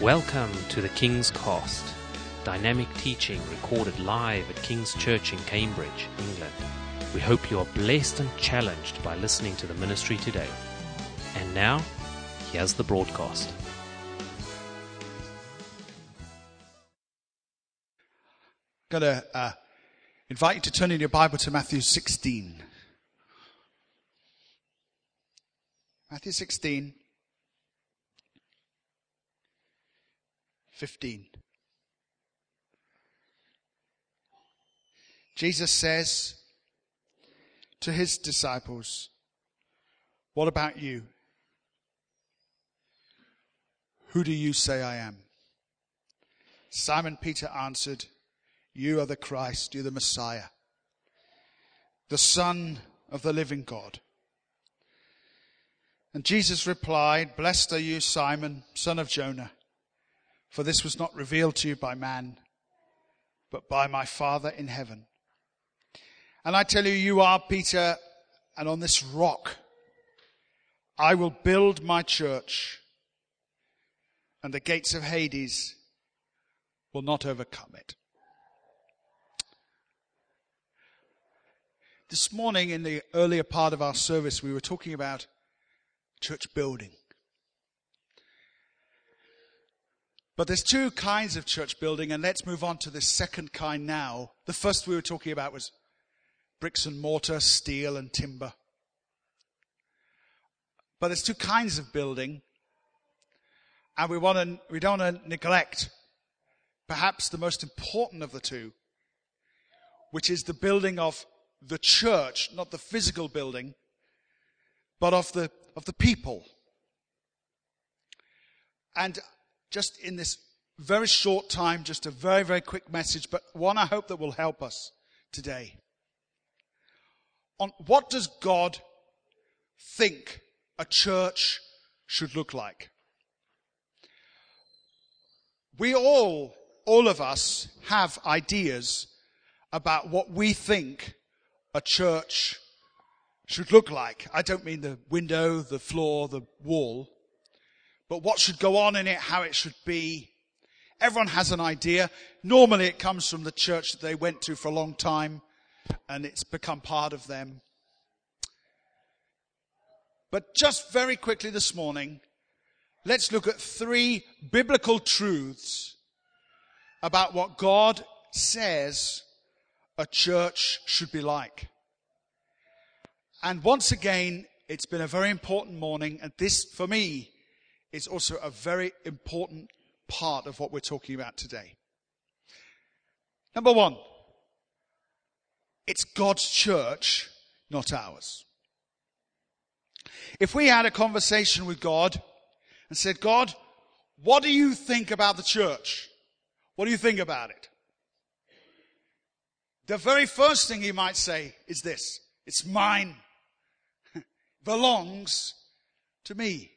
Welcome to the King's Cost, dynamic teaching recorded live at King's Church in Cambridge, England. We hope you are blessed and challenged by listening to the ministry today. And now, here's the broadcast. I'm going to uh, invite you to turn in your Bible to Matthew 16. Matthew 16, 15. Jesus says to his disciples, What about you? Who do you say I am? Simon Peter answered, You are the Christ, you're the Messiah, the Son of the living God. And Jesus replied, Blessed are you, Simon, son of Jonah, for this was not revealed to you by man, but by my Father in heaven. And I tell you, you are Peter, and on this rock I will build my church, and the gates of Hades will not overcome it. This morning, in the earlier part of our service, we were talking about church building. But there's two kinds of church building, and let's move on to the second kind now. The first we were talking about was bricks and mortar, steel and timber. But there's two kinds of building, and we want to, we don't want to neglect perhaps the most important of the two, which is the building of the church, not the physical building, but of the, of the people. And just in this very short time, just a very, very quick message, but one I hope that will help us today. On what does God think a church should look like? We all, all of us have ideas about what we think a church should look like. I don't mean the window, the floor, the wall, but what should go on in it, how it should be. Everyone has an idea. Normally it comes from the church that they went to for a long time and it's become part of them. But just very quickly this morning, let's look at three biblical truths about what God says a church should be like. And once again, it's been a very important morning, and this, for me, is also a very important part of what we're talking about today. Number one, it's God's church, not ours. If we had a conversation with God and said, God, what do you think about the church? What do you think about it? The very first thing he might say is this. It's mine. belongs to me.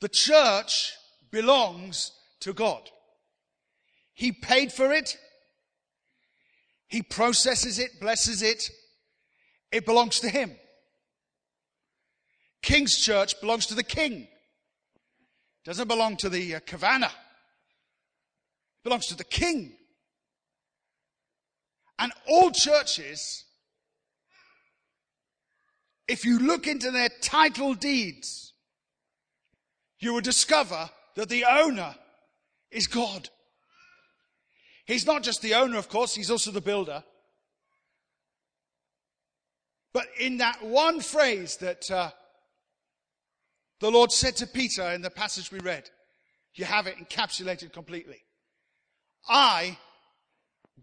The church belongs to God. He paid for it. He processes it, blesses it. It belongs to Him. King's church belongs to the king. It doesn't belong to the uh, It belongs to the king. And all churches, if you look into their title deeds, you will discover that the owner is God. He's not just the owner, of course, he's also the builder. But in that one phrase that uh, the Lord said to Peter in the passage we read, you have it encapsulated completely. I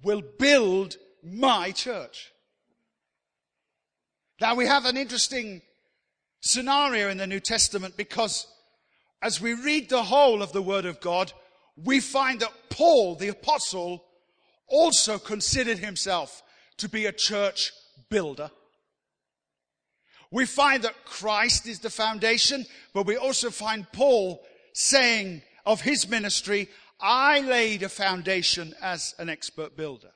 will build my church. Now we have an interesting scenario in the New Testament because as we read the whole of the Word of God, we find that Paul, the apostle, also considered himself to be a church builder. We find that Christ is the foundation, but we also find Paul saying of his ministry, I laid a foundation as an expert builder.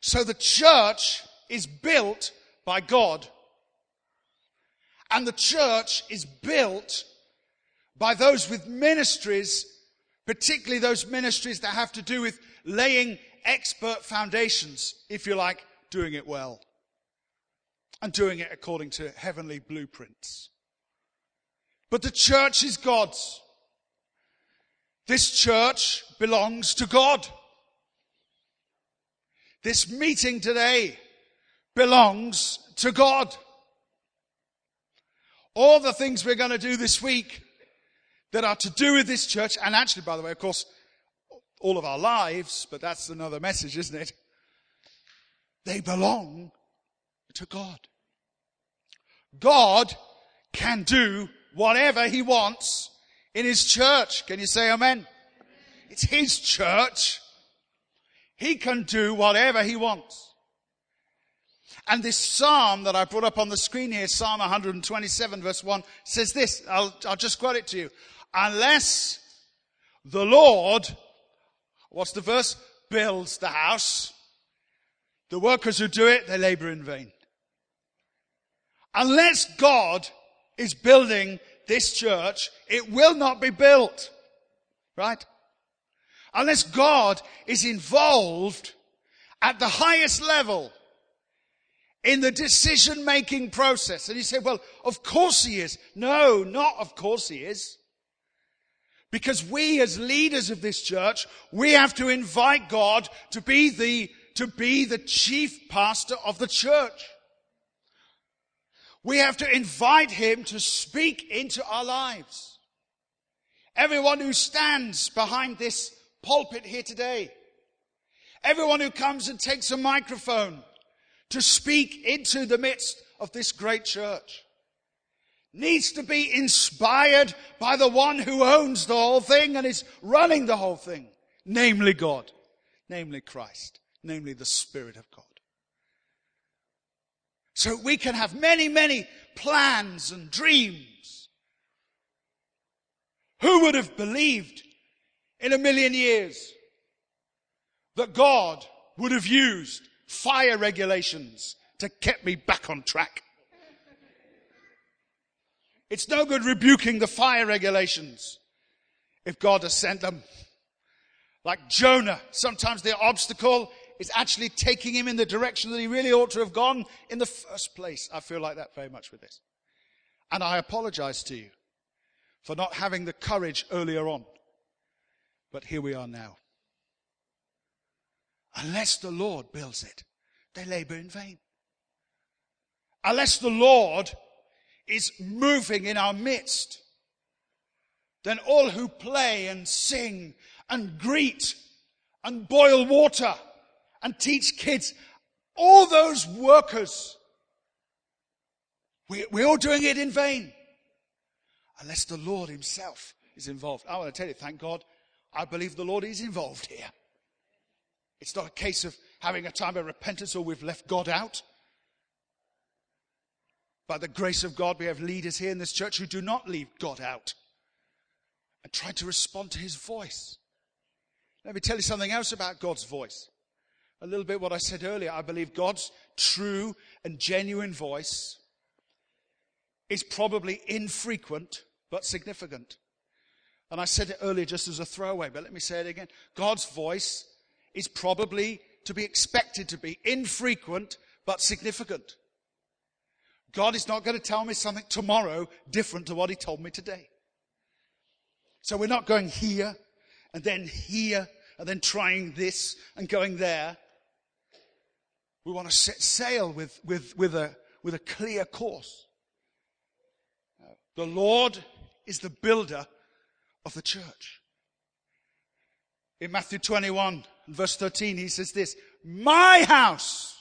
So the church is built by God. And the church is built by those with ministries, particularly those ministries that have to do with laying expert foundations, if you like, doing it well. And doing it according to heavenly blueprints. But the church is God's. This church belongs to God. This meeting today belongs to God. All the things we're going to do this week that are to do with this church, and actually, by the way, of course, all of our lives, but that's another message, isn't it? They belong to God. God can do whatever he wants in his church. Can you say amen? It's his church. He can do whatever he wants. And this psalm that I brought up on the screen here, Psalm 127 verse 1, says this. I'll, I'll just quote it to you. Unless the Lord, what's the verse? Builds the house. The workers who do it, they labor in vain. Unless God is building this church, it will not be built. Right? Unless God is involved at the highest level in the decision making process. And you say, well, of course he is. No, not of course he is. Because we as leaders of this church, we have to invite God to be the, to be the chief pastor of the church. We have to invite him to speak into our lives. Everyone who stands behind this pulpit here today, everyone who comes and takes a microphone to speak into the midst of this great church needs to be inspired by the one who owns the whole thing and is running the whole thing, namely God, namely Christ, namely the Spirit of God. So we can have many, many plans and dreams. Who would have believed in a million years that God would have used fire regulations to get me back on track? It's no good rebuking the fire regulations if God has sent them. Like Jonah, sometimes the obstacle is actually taking him in the direction that he really ought to have gone in the first place. I feel like that very much with this. And I apologize to you for not having the courage earlier on. But here we are now. Unless the Lord builds it, they labor in vain. Unless the Lord is moving in our midst, then all who play and sing and greet and boil water and teach kids. All those workers, we, we're all doing it in vain. Unless the Lord Himself is involved. I want to tell you, thank God, I believe the Lord is involved here. It's not a case of having a time of repentance or we've left God out. By the grace of God, we have leaders here in this church who do not leave God out and try to respond to His voice. Let me tell you something else about God's voice a little bit what I said earlier. I believe God's true and genuine voice is probably infrequent but significant. And I said it earlier just as a throwaway, but let me say it again. God's voice is probably to be expected to be infrequent but significant. God is not going to tell me something tomorrow different to what he told me today. So we're not going here and then here and then trying this and going there. We want to set sail with, with, with, a, with a clear course. The Lord is the builder of the church. In Matthew 21, verse 13, he says this, My house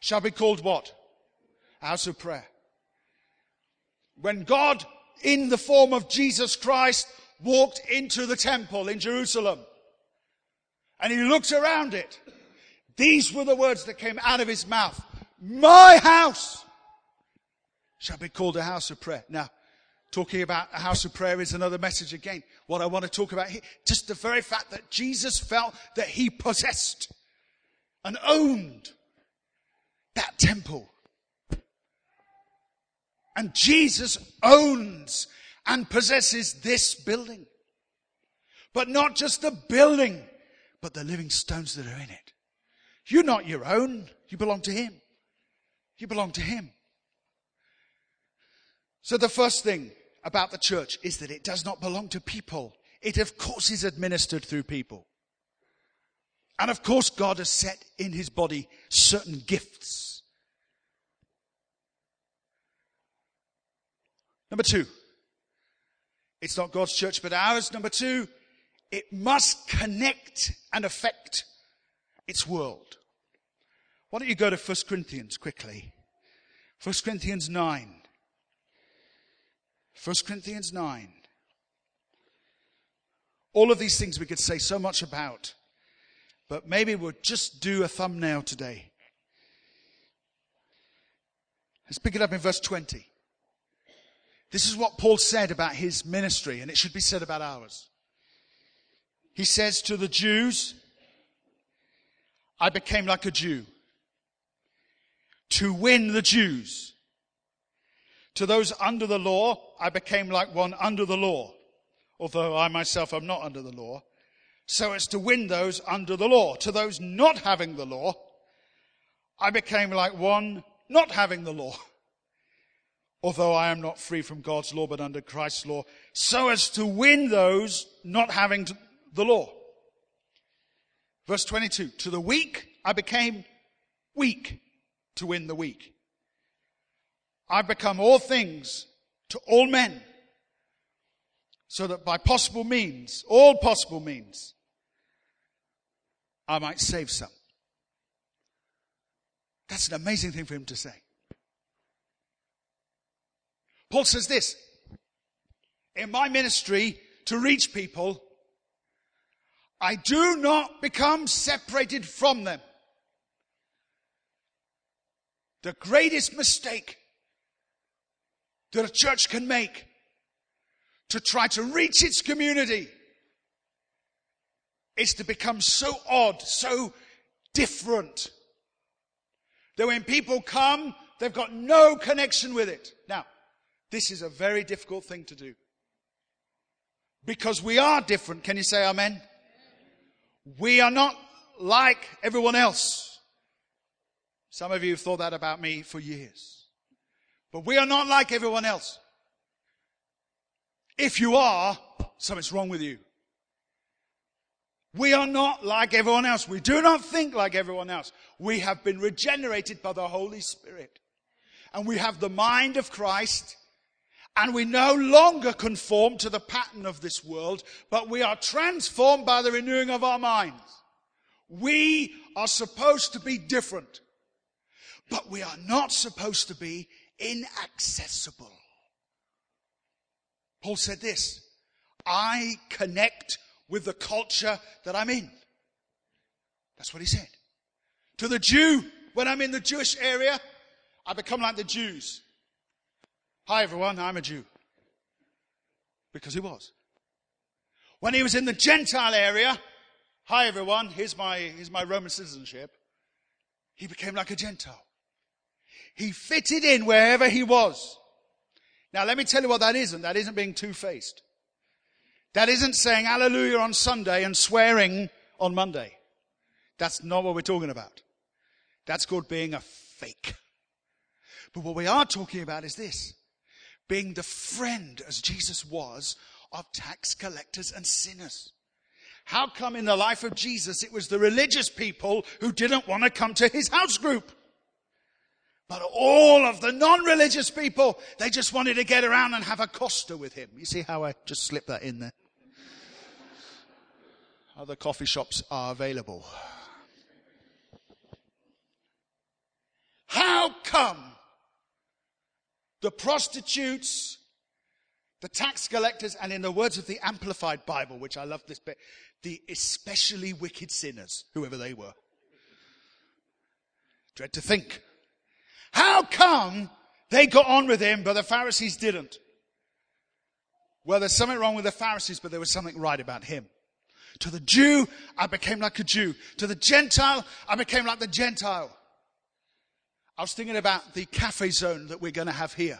shall be called what? House of prayer. When God, in the form of Jesus Christ, walked into the temple in Jerusalem, and he looked around it, these were the words that came out of his mouth. My house shall be called a house of prayer. Now, talking about a house of prayer is another message again. What I want to talk about here, just the very fact that Jesus felt that he possessed and owned that temple. And Jesus owns and possesses this building. But not just the building, but the living stones that are in it. You're not your own. You belong to Him. You belong to Him. So the first thing about the church is that it does not belong to people. It of course is administered through people. And of course God has set in His body certain gifts. Number two, it's not God's church but ours. Number two, it must connect and affect its world. Why don't you go to 1 Corinthians quickly? 1 Corinthians 9. 1 Corinthians 9. All of these things we could say so much about, but maybe we'll just do a thumbnail today. Let's pick it up in verse 20. This is what Paul said about his ministry, and it should be said about ours. He says to the Jews, I became like a Jew to win the Jews. To those under the law, I became like one under the law, although I myself am not under the law, so as to win those under the law. To those not having the law, I became like one not having the law although I am not free from God's law but under Christ's law, so as to win those not having the law. Verse 22, to the weak I became weak to win the weak. I've become all things to all men, so that by possible means, all possible means, I might save some. That's an amazing thing for him to say. Paul says this In my ministry to reach people, I do not become separated from them. The greatest mistake that a church can make to try to reach its community is to become so odd, so different, that when people come, they've got no connection with it. Now, this is a very difficult thing to do. Because we are different. Can you say amen? We are not like everyone else. Some of you have thought that about me for years. But we are not like everyone else. If you are, something's wrong with you. We are not like everyone else. We do not think like everyone else. We have been regenerated by the Holy Spirit. And we have the mind of Christ and we no longer conform to the pattern of this world, but we are transformed by the renewing of our minds. We are supposed to be different, but we are not supposed to be inaccessible. Paul said this, I connect with the culture that I'm in. That's what he said. To the Jew, when I'm in the Jewish area, I become like the Jews. Hi everyone, I'm a Jew. Because he was. When he was in the Gentile area, hi everyone, here's my, here's my Roman citizenship. He became like a Gentile. He fitted in wherever he was. Now let me tell you what that isn't. That isn't being two-faced. That isn't saying hallelujah on Sunday and swearing on Monday. That's not what we're talking about. That's called being a fake. But what we are talking about is this being the friend, as Jesus was, of tax collectors and sinners. How come in the life of Jesus it was the religious people who didn't want to come to his house group? But all of the non-religious people, they just wanted to get around and have a Costa with him. You see how I just slipped that in there? Other coffee shops are available. How come the prostitutes, the tax collectors, and in the words of the Amplified Bible, which I love this bit, the especially wicked sinners, whoever they were. Dread to think. How come they got on with him, but the Pharisees didn't? Well, there's something wrong with the Pharisees, but there was something right about him. To the Jew, I became like a Jew. To the Gentile, I became like the Gentile. I was thinking about the cafe zone that we're going to have here.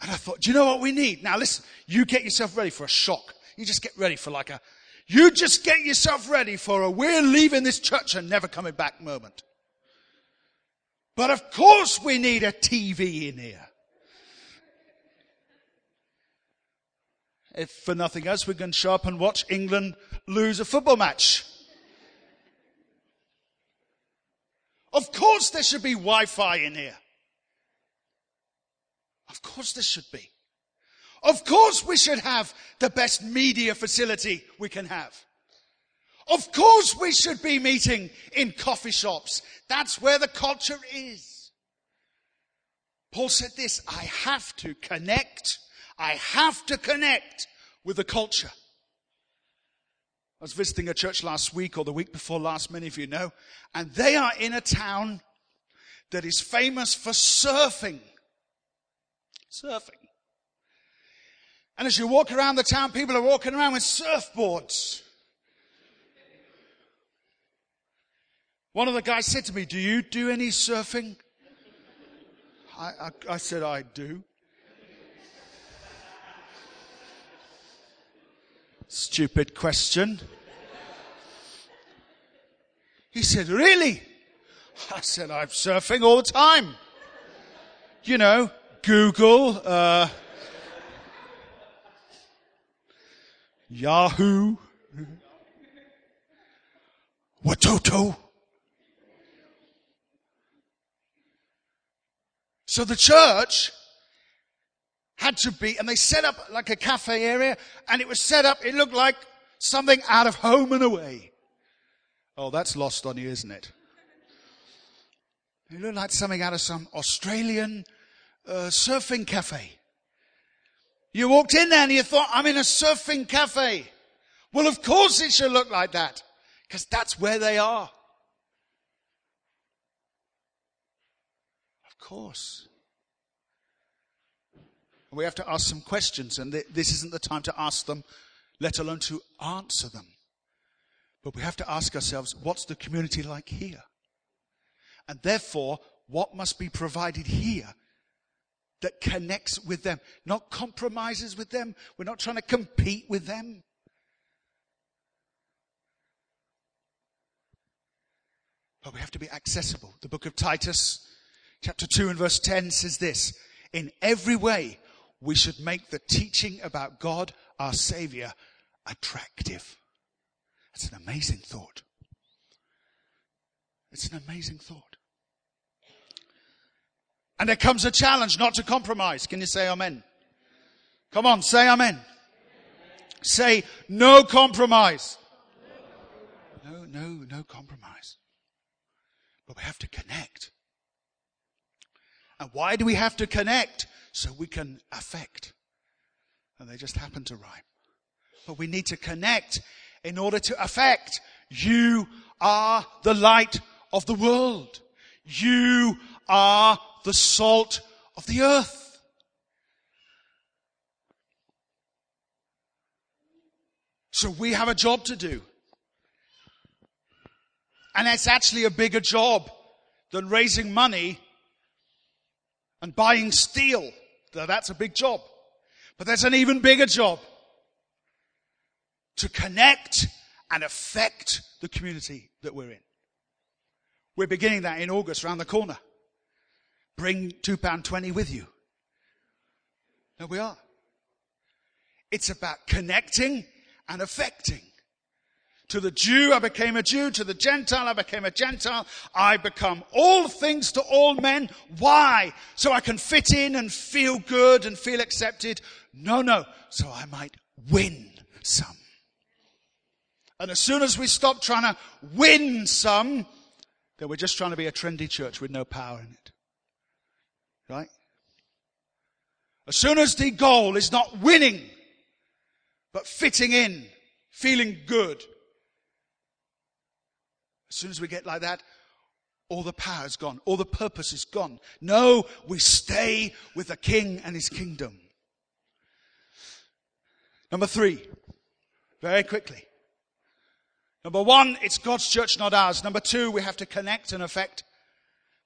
And I thought, do you know what we need? Now listen, you get yourself ready for a shock. You just get ready for like a, you just get yourself ready for a we're leaving this church and never coming back moment. But of course we need a TV in here. If for nothing else, we can show up and watch England lose a football match. Of course there should be Wi-Fi in here. Of course there should be. Of course we should have the best media facility we can have. Of course we should be meeting in coffee shops. That's where the culture is. Paul said this, I have to connect. I have to connect with the culture. I was visiting a church last week or the week before last, many of you know, and they are in a town that is famous for surfing. Surfing. And as you walk around the town, people are walking around with surfboards. One of the guys said to me, Do you do any surfing? I, I, I said, I do. Stupid question. He said, Really? I said, I'm surfing all the time. You know, Google, uh, Yahoo, Watoto. So the church had to be, and they set up like a cafe area, and it was set up, it looked like something out of home and away. Oh, that's lost on you, isn't it? It looked like something out of some Australian uh, surfing cafe. You walked in there and you thought, I'm in a surfing cafe. Well, of course it should look like that, because that's where they are. Of course. We have to ask some questions, and this isn't the time to ask them, let alone to answer them. But we have to ask ourselves, what's the community like here? And therefore, what must be provided here that connects with them, not compromises with them. We're not trying to compete with them. But we have to be accessible. The book of Titus, chapter 2 and verse 10 says this In every way, we should make the teaching about God, our Savior, attractive. That's an amazing thought. It's an amazing thought. And there comes a challenge not to compromise. Can you say amen? Come on, say amen. amen. Say no compromise. No, no, no compromise. But we have to connect. And why do we have to connect? So we can affect. And they just happen to rhyme. But we need to connect in order to affect. You are the light of the world. You are the salt of the earth. So we have a job to do. And it's actually a bigger job than raising money and buying steel. That's a big job. But there's an even bigger job. To connect and affect the community that we're in. We're beginning that in August around the corner. Bring £2.20 with you. No, we are. It's about connecting and affecting. To the Jew, I became a Jew. To the Gentile, I became a Gentile. I become all things to all men. Why? So I can fit in and feel good and feel accepted? No, no. So I might win some. And as soon as we stop trying to win some, then we're just trying to be a trendy church with no power in it. Right? As soon as the goal is not winning, but fitting in, feeling good, as soon as we get like that, all the power is gone. All the purpose is gone. No, we stay with the king and his kingdom. Number three, very quickly. Number one, it's God's church, not ours. Number two, we have to connect and affect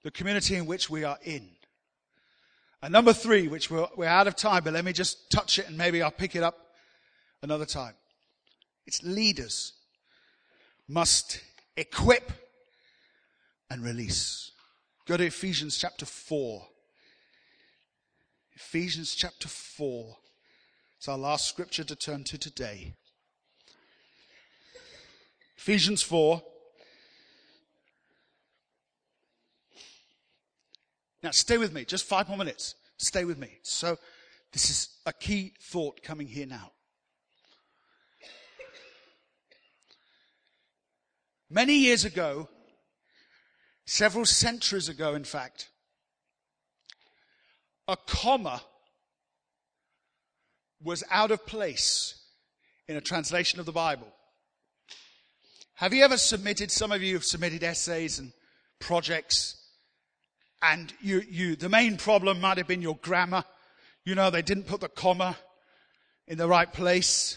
the community in which we are in. And number three, which we're, we're out of time, but let me just touch it and maybe I'll pick it up another time. It's leaders must equip and release. Go to Ephesians chapter 4. Ephesians chapter 4. It's our last scripture to turn to today. Ephesians 4. Now stay with me, just five more minutes. Stay with me. So this is a key thought coming here now. Many years ago, several centuries ago, in fact, a comma was out of place in a translation of the Bible. Have you ever submitted, some of you have submitted essays and projects, and you, you, the main problem might have been your grammar. You know, they didn't put the comma in the right place.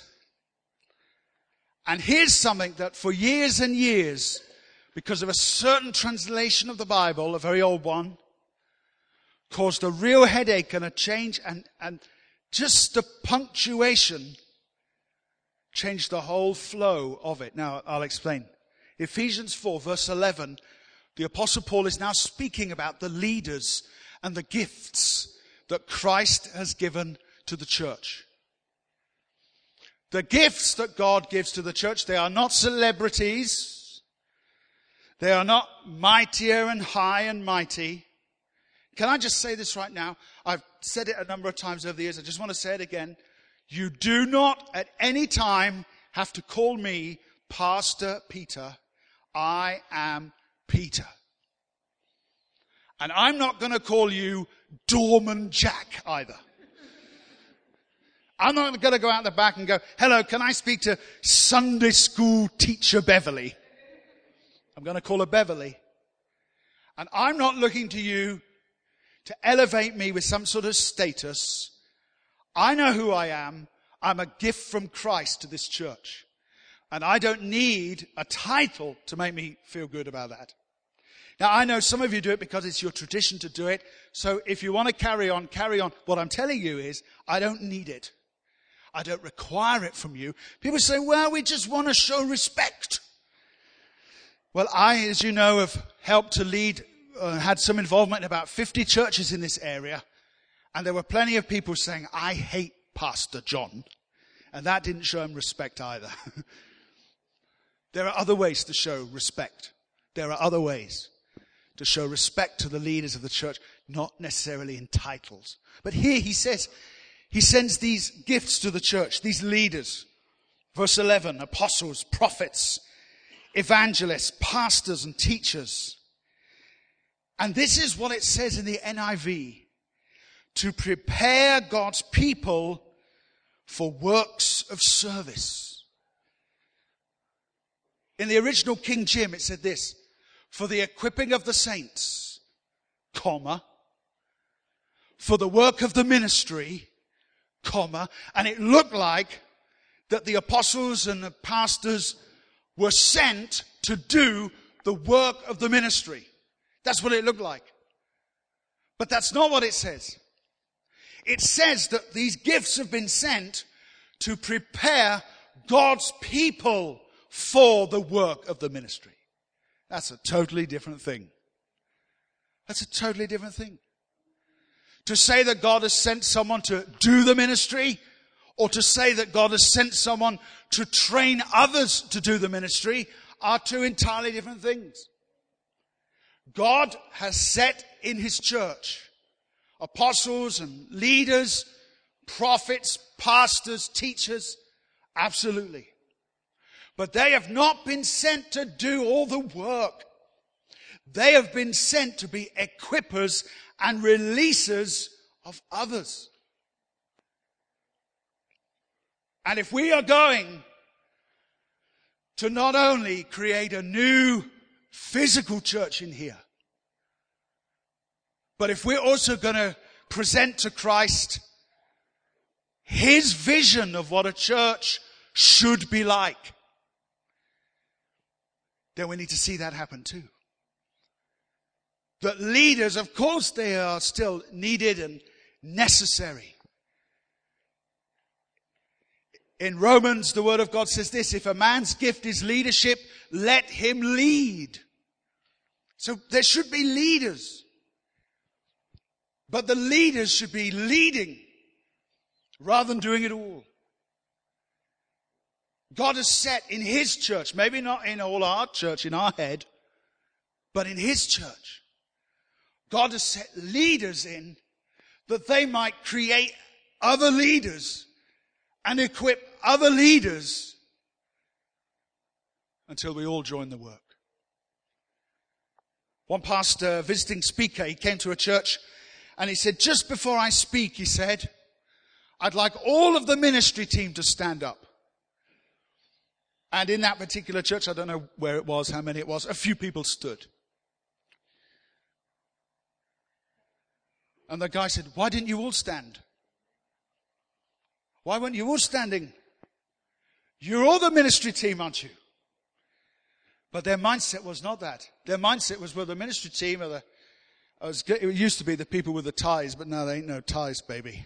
And here's something that for years and years, because of a certain translation of the Bible, a very old one, caused a real headache and a change and, and just the punctuation changed the whole flow of it. Now, I'll explain. Ephesians 4 verse 11, the apostle Paul is now speaking about the leaders and the gifts that Christ has given to the church. The gifts that God gives to the church, they are not celebrities. They are not mightier and high and mighty. Can I just say this right now? I've said it a number of times over the years. I just want to say it again. You do not at any time have to call me Pastor Peter. I am Peter. And I'm not going to call you Dorman Jack either. I'm not going to go out the back and go, hello, can I speak to Sunday school teacher Beverly? I'm going to call her Beverly. And I'm not looking to you to elevate me with some sort of status. I know who I am. I'm a gift from Christ to this church. And I don't need a title to make me feel good about that. Now I know some of you do it because it's your tradition to do it. So if you want to carry on, carry on. What I'm telling you is I don't need it. I don't require it from you. People say, well, we just want to show respect. Well, I, as you know, have helped to lead uh, had some involvement in about 50 churches in this area. And there were plenty of people saying, I hate Pastor John. And that didn't show him respect either. there are other ways to show respect. There are other ways to show respect to the leaders of the church, not necessarily in titles. But here he says, he sends these gifts to the church, these leaders. Verse 11, apostles, prophets, evangelists, pastors, and teachers. And this is what it says in the NIV to prepare God's people for works of service. In the original King Jim, it said this for the equipping of the saints, comma, for the work of the ministry, comma, and it looked like that the apostles and the pastors were sent to do the work of the ministry. That's what it looked like. But that's not what it says. It says that these gifts have been sent to prepare God's people for the work of the ministry. That's a totally different thing. That's a totally different thing. To say that God has sent someone to do the ministry or to say that God has sent someone to train others to do the ministry are two entirely different things. God has set in his church apostles and leaders, prophets, pastors, teachers, absolutely. But they have not been sent to do all the work. They have been sent to be equippers and releasers of others. And if we are going to not only create a new physical church in here, but if we're also going to present to Christ his vision of what a church should be like, then we need to see that happen too. That leaders, of course, they are still needed and necessary. In Romans, the word of God says this, if a man's gift is leadership, let him lead. So there should be leaders. But the leaders should be leading rather than doing it all. God has set in His church, maybe not in all our church, in our head, but in His church. God has set leaders in that they might create other leaders and equip other leaders until we all join the work. One pastor, visiting speaker, he came to a church and he said, just before I speak, he said, I'd like all of the ministry team to stand up. And in that particular church, I don't know where it was, how many it was, a few people stood. And the guy said, Why didn't you all stand? Why weren't you all standing? You're all the ministry team, aren't you? But their mindset was not that. Their mindset was, well, the ministry team are the, was, it used to be the people with the ties, but now they ain't no ties, baby.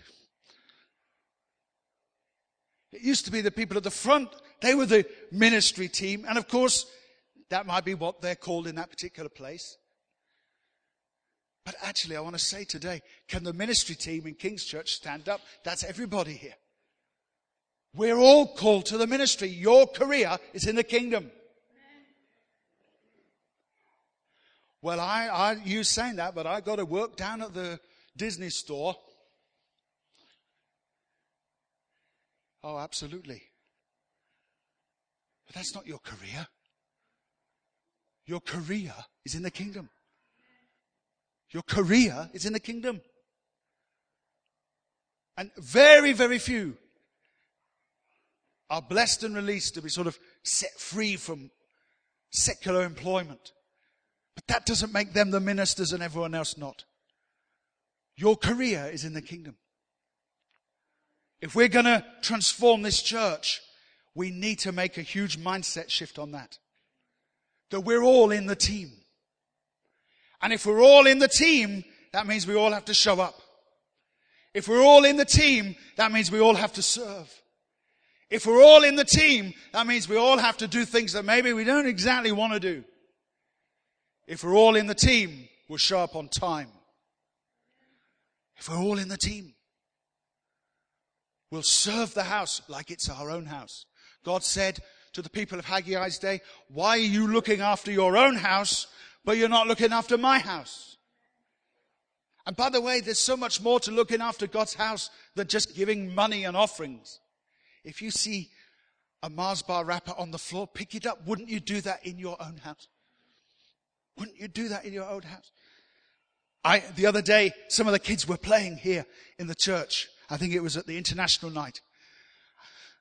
It used to be the people at the front. They were the ministry team. And of course, that might be what they're called in that particular place. But actually, I want to say today, can the ministry team in King's Church stand up? That's everybody here. We're all called to the ministry. Your career is in the kingdom. Well, I, I, you saying that, but I got to work down at the Disney store. Oh, absolutely. But that's not your career. Your career is in the kingdom. Your career is in the kingdom. And very, very few are blessed and released to be sort of set free from secular employment. But that doesn't make them the ministers and everyone else not. Your career is in the kingdom. If we're going to transform this church, we need to make a huge mindset shift on that. That we're all in the team. And if we're all in the team, that means we all have to show up. If we're all in the team, that means we all have to serve. If we're all in the team, that means we all have to do things that maybe we don't exactly want to do. If we're all in the team, we'll show up on time. If we're all in the team, we'll serve the house like it's our own house. God said to the people of Haggai's day, why are you looking after your own house, but you're not looking after my house? And by the way, there's so much more to looking after God's house than just giving money and offerings. If you see a Mars bar wrapper on the floor, pick it up. Wouldn't you do that in your own house? Wouldn't you do that in your own house? I, the other day, some of the kids were playing here in the church. I think it was at the international night.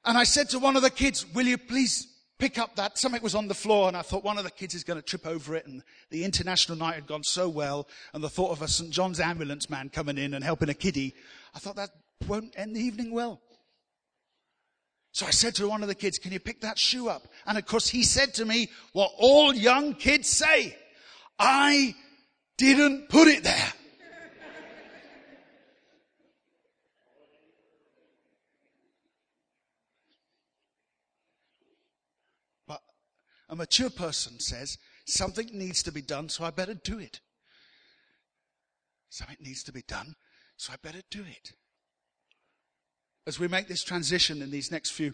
And I said to one of the kids, will you please pick up that? Something was on the floor and I thought one of the kids is going to trip over it. And the international night had gone so well. And the thought of a St. John's ambulance man coming in and helping a kiddie, I thought that won't end the evening well. So I said to one of the kids, can you pick that shoe up? And of course he said to me what all young kids say. I didn't put it there. But a mature person says, something needs to be done, so I better do it. Something needs to be done, so I better do it. As we make this transition in these next few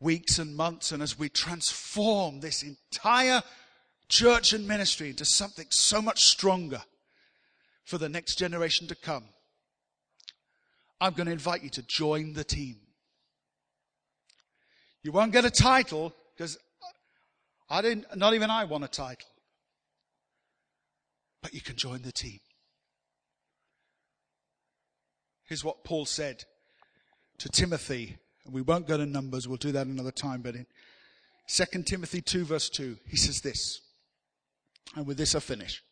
weeks and months, and as we transform this entire church and ministry into something so much stronger for the next generation to come, I'm going to invite you to join the team. You won't get a title because I didn't, not even I want a title. But you can join the team. Here's what Paul said to Timothy. And we won't go to Numbers, we'll do that another time, but in 2 Timothy 2 verse 2, he says this. And with this I finish.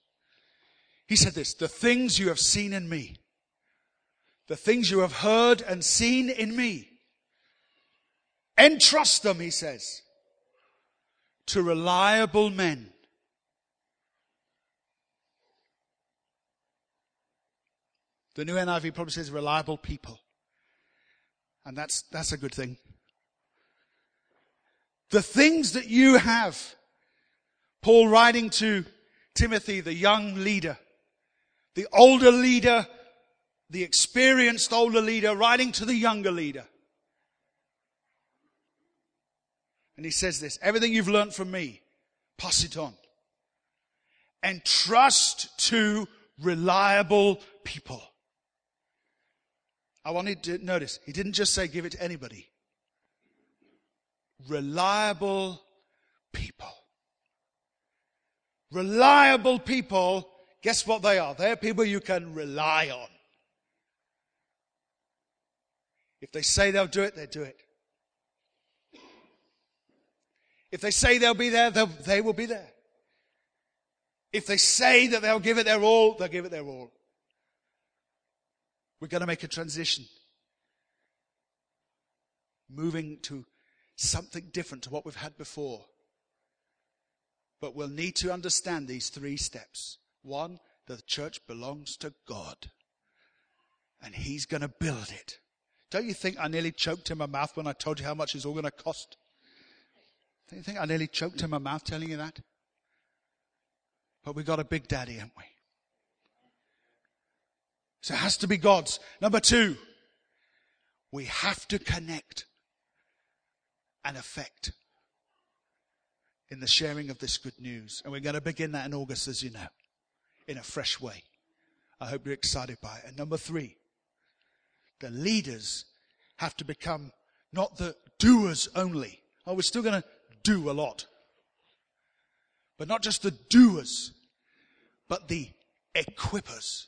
He said this, the things you have seen in me, the things you have heard and seen in me, entrust them, he says, to reliable men. The new NIV probably says reliable people. And that's, that's a good thing. The things that you have, Paul writing to Timothy, the young leader, the older leader, the experienced older leader, writing to the younger leader. And he says this, everything you've learned from me, pass it on. And trust to reliable people. I wanted to notice, he didn't just say give it to anybody. Reliable people. Reliable people, guess what they are? They're people you can rely on. If they say they'll do it, they do it. If they say they'll be there, they'll, they will be there. If they say that they'll give it their all, they'll give it their all. We're going to make a transition. Moving to something different to what we've had before. But we'll need to understand these three steps. One, the church belongs to God. And He's going to build it. Don't you think I nearly choked in my mouth when I told you how much it's all going to cost? Don't you think I nearly choked in my mouth telling you that? But we got a big daddy, haven't we? So it has to be God's. Number two, we have to connect and affect in the sharing of this good news. And we're going to begin that in August, as you know, in a fresh way. I hope you're excited by it. And number three, the leaders have to become not the doers only. Oh, we're still going to do a lot. But not just the doers, but the equippers.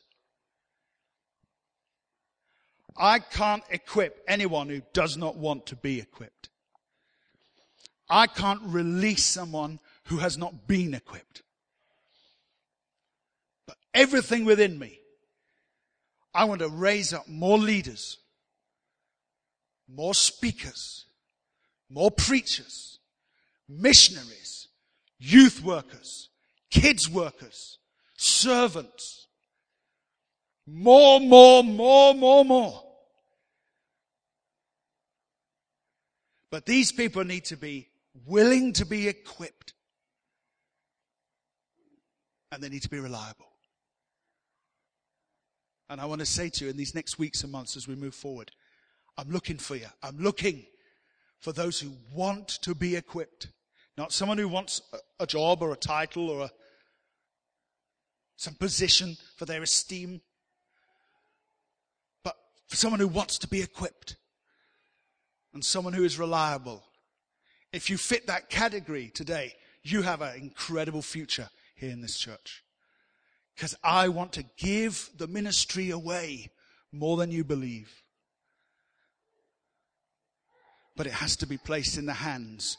I can't equip anyone who does not want to be equipped. I can't release someone who has not been equipped. But everything within me, I want to raise up more leaders, more speakers, more preachers, missionaries, youth workers, kids workers, servants. More, more, more, more, more. But these people need to be willing to be equipped. And they need to be reliable. And I want to say to you in these next weeks and months as we move forward, I'm looking for you. I'm looking for those who want to be equipped. Not someone who wants a, job or a title or a, some position for their esteem, but for someone who wants to be equipped and someone who is reliable. If you fit that category today, you have an incredible future here in this church. Because I want to give the ministry away more than you believe. But it has to be placed in the hands